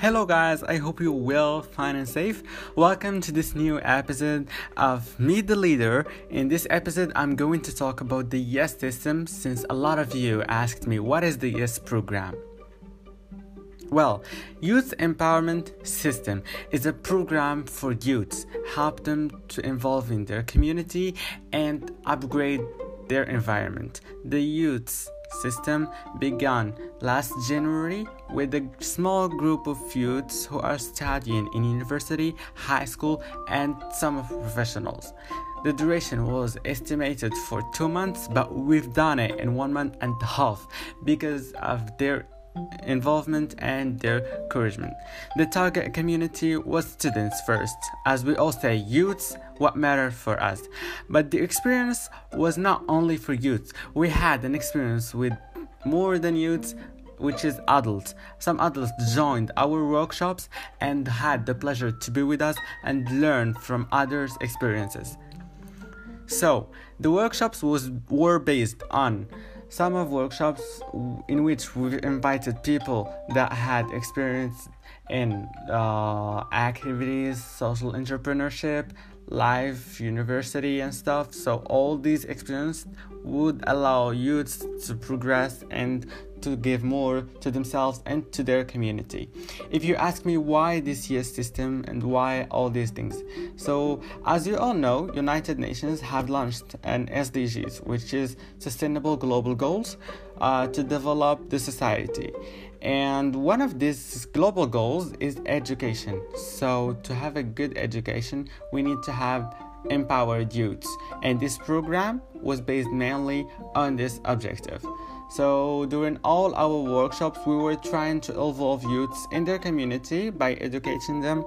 Hello, guys, I hope you're well, fine, and safe. Welcome to this new episode of Meet the Leader. In this episode, I'm going to talk about the YES system since a lot of you asked me what is the YES program. Well, Youth Empowerment System is a program for youths, help them to involve in their community and upgrade their environment. The youths system began last January with a small group of youths who are studying in university, high school, and some of professionals. The duration was estimated for two months, but we've done it in one month and a half because of their involvement and their encouragement. The target community was students first, as we all say, youths, what matter for us. But the experience was not only for youths, we had an experience with more than youths. Which is adults. Some adults joined our workshops and had the pleasure to be with us and learn from others' experiences. So, the workshops was were based on some of workshops in which we invited people that had experience in uh, activities, social entrepreneurship, life, university, and stuff. So all these experiences would allow youths to progress and to give more to themselves and to their community. If you ask me why this YES system and why all these things, so as you all know, United Nations have launched an SDGs, which is Sustainable Global Goals, uh, to develop the society. And one of these global goals is education. So to have a good education, we need to have empowered youths, and this program was based mainly on this objective. So, during all our workshops, we were trying to involve youths in their community by educating them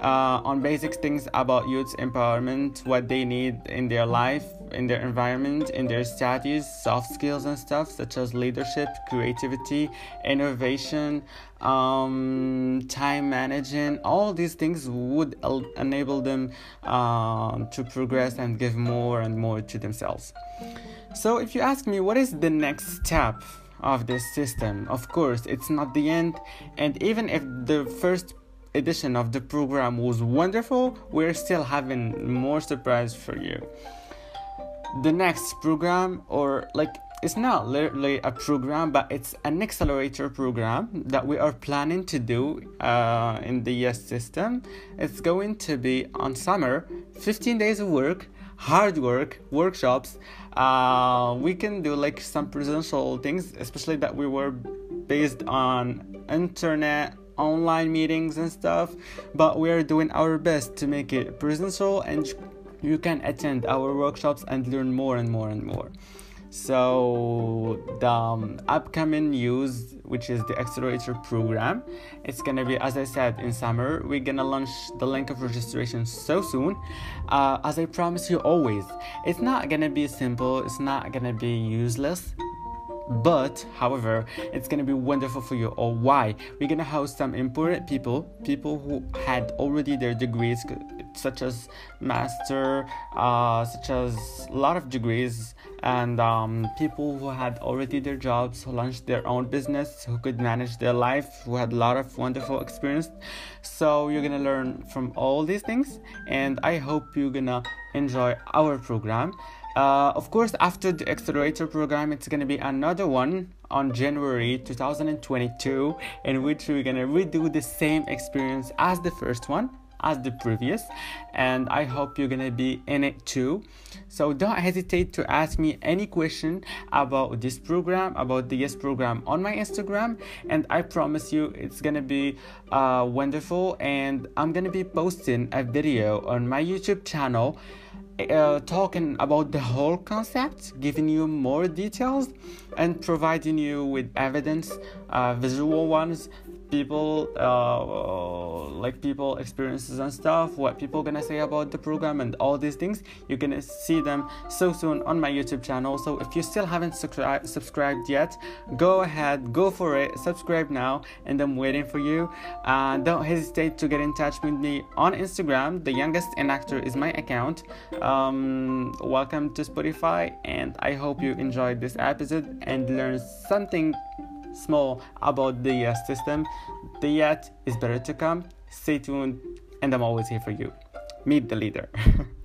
uh, on basic things about youth empowerment, what they need in their life, in their environment, in their studies, soft skills and stuff such as leadership, creativity, innovation, um, time managing. All these things would enable them uh, to progress and give more and more to themselves. So, if you ask me, what is the next step of this system? Of course, it's not the end, and even if the first edition of the program was wonderful, we're still having more surprise for you. The next program, or like it's not literally a program, but it's an accelerator program that we are planning to do uh, in the YES system. It's going to be on summer, 15 days of work, hard work, workshops, uh, we can do like some presential things, especially that we were based on internet online meetings and stuff but we are doing our best to make it presential and you can attend our workshops and learn more and more and more. So the um, upcoming news which is the accelerator program it's gonna be as i said in summer. We're gonna launch the link of registration so soon. Uh, as i promise you always it's not gonna be simple it's not gonna be useless but however it's gonna be wonderful for you. Or why? We're gonna host some important people people who had already their degrees such as master uh, such as a lot of degrees and um, people who had already their jobs who launched their own business who could manage their life who had a lot of wonderful experience. So you're gonna learn from all these things and i hope you're gonna enjoy our program. Uh, of course, after the accelerator program, it's gonna be another one on January 2022, in which we're gonna redo the same experience as the first one, as the previous, and I hope you're gonna be in it too. So don't hesitate to ask me any question about this program, about the YES program on my Instagram, and I promise you it's gonna be uh, wonderful. And I'm gonna be posting a video on my YouTube channel uh, talking about the whole concept, giving you more details, and providing you with evidence, uh, visual ones, people uh, like people experiences and stuff what people gonna say about the program and all these things. You're gonna see them so soon on my youtube channel. So if you still haven't subscri- subscribed yet go ahead go for it subscribe now and i'm waiting for you. Uh, don't hesitate to get in touch with me on instagram. The youngest enactor is my account um, welcome to spotify and i hope you enjoyed this episode and learned something small about the system The yet is better to come. Stay tuned, and I'm always here for you. Meet the leader.